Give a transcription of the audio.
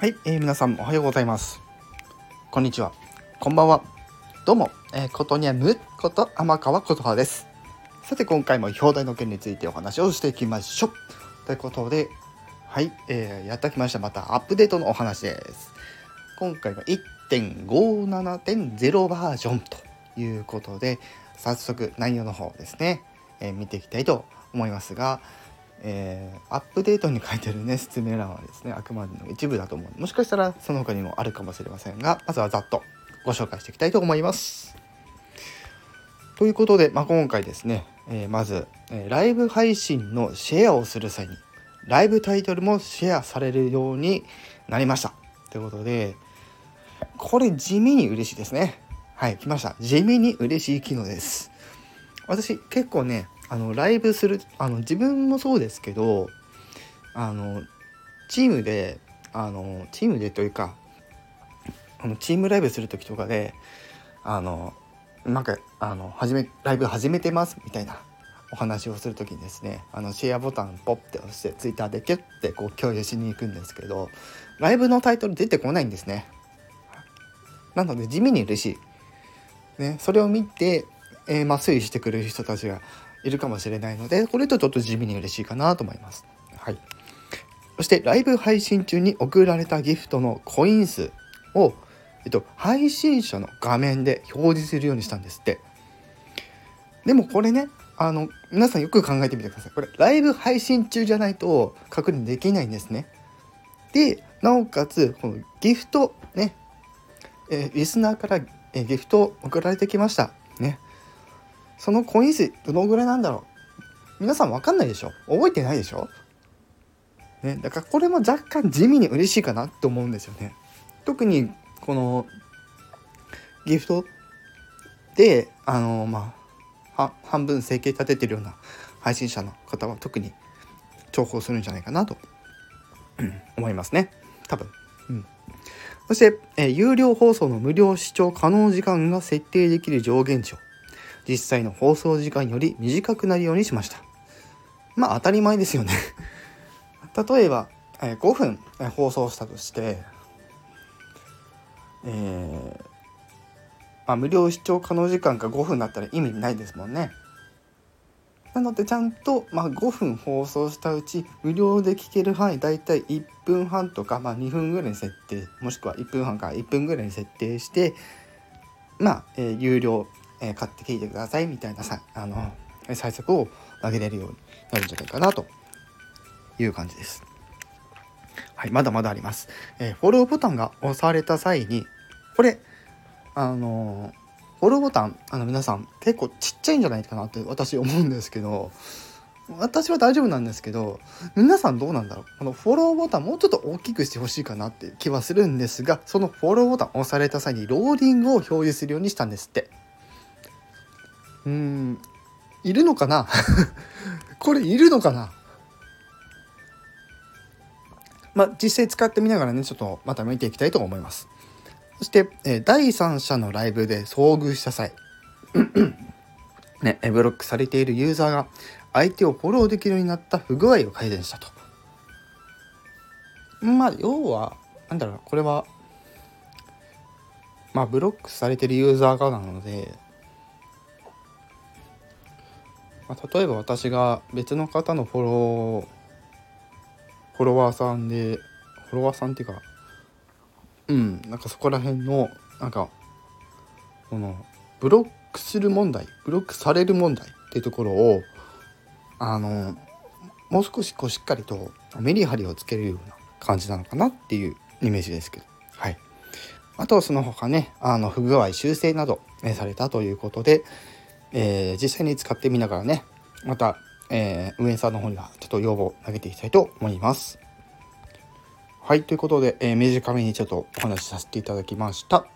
はい、えー、皆さんおはようございます。こんにちは。こんばんは。どうも、えー、ことにゃむこと天川琴葉です。さて今回も表題の件についてお話をしていきましょう。ということで、はい、えー、やってきました。またアップデートのお話です。今回は1.57.0バージョンということで、早速内容の方ですね、えー、見ていきたいと思いますが、えー、アップデートに書いてるね説明欄はですねあくまでの一部だと思うもしかしたらその他にもあるかもしれませんがまずはざっとご紹介していきたいと思います。ということで、まあ、今回ですね、えー、まず、えー、ライブ配信のシェアをする際にライブタイトルもシェアされるようになりました。ということでこれ地味に嬉しいですね。はい来ました地味に嬉しい機能です。私結構ねあのライブするあの自分もそうですけどあのチームであのチームでというかあのチームライブする時とかであのなんかあの始めライブ始めてますみたいなお話をする時にですねあのシェアボタンポッて押してツイッターでキュッてこう共有しに行くんですけどライブのタイトル出てこないんですね。なので地味に嬉しい、ね、それを見て、えー、まあ、推移してくれる人たちがいるかもしれないのでこれとちょっと地味に嬉しいかなと思います。はい、そしてライブ配信中に送られたギフトのコイン数を、えっと、配信者の画面で表示するようにしたんですって。でもこれねあの皆さんよく考えてみてください。これライブ配信中じゃないと確認できないんですね。でなおかつこのギフトね、えリスナーから、えギフトを送られてきました。ね。そのコイン数どのぐらいなんだろう？皆さん分かんないでしょ？覚えてないでしょ？ね、だからこれも若干地味に嬉しいかなって思うんですよね。特にこのギフトであのまあ半分生計立ててるような配信者の方は特に重宝するんじゃないかなと、思いますね。多分。うん、そして、えー、有料放送の無料視聴可能時間が設定できる上限値を実際の放送時間より短くなるようにしました。まあ当たり前ですよね 例えば、え、5分、放送したとして、えー、まあ、無料視聴可能時間が5分だったら意味ないですもんね。なのでちゃんと、まあ、5分放送したうち無料で聞ける範囲だいたい1分半とか、まあ、2分ぐらいに設定もしくは1分半から1分ぐらいに設定してまあ、えー、有料えー、買って聞いてくださいみたいなさあの対策を投げれるようになるんじゃないかなという感じです。はい、まだまだあります。えー、フォローボタンが押された際にこれあのフォローボタンあの皆さん結構ちっちゃいんじゃないかなって私思うんですけど私は大丈夫なんですけど皆さんどうなんだろうこのフォローボタンもうちょっと大きくしてほしいかなって気はするんですがそのフォローボタン押された際にローディングを表示するようにしたんですってうん。いるのかな？これいるのかな？まあ実際使ってみながらねちょっとまた見ていきたいと思います。そして、え、第三者のライブで遭遇した際 ね、ブロックされているユーザーが相手をフォローできるようになった不具合を改善したと。まあ要はなんだろうこれはまあブロックされているユーザーがなのでまあ、例えば私が別の方のフォローフォロワーさんでフォロワーさんっていうかうんなんかそこら辺のなんかこのブロックする問題ブロックされる問題っていうところをあのもう少しこうしっかりとメリハリをつけるような感じなのかなっていうイメージですけど。はい。あとはその他ねあの不具合修正など、ね、されたということで、えー、実際に使ってみながらねまた、えー、運営さんの方にはちょっと要望を投げていきたいと思います。はいということで、えー、短めにちょっとお話しさせていただきました。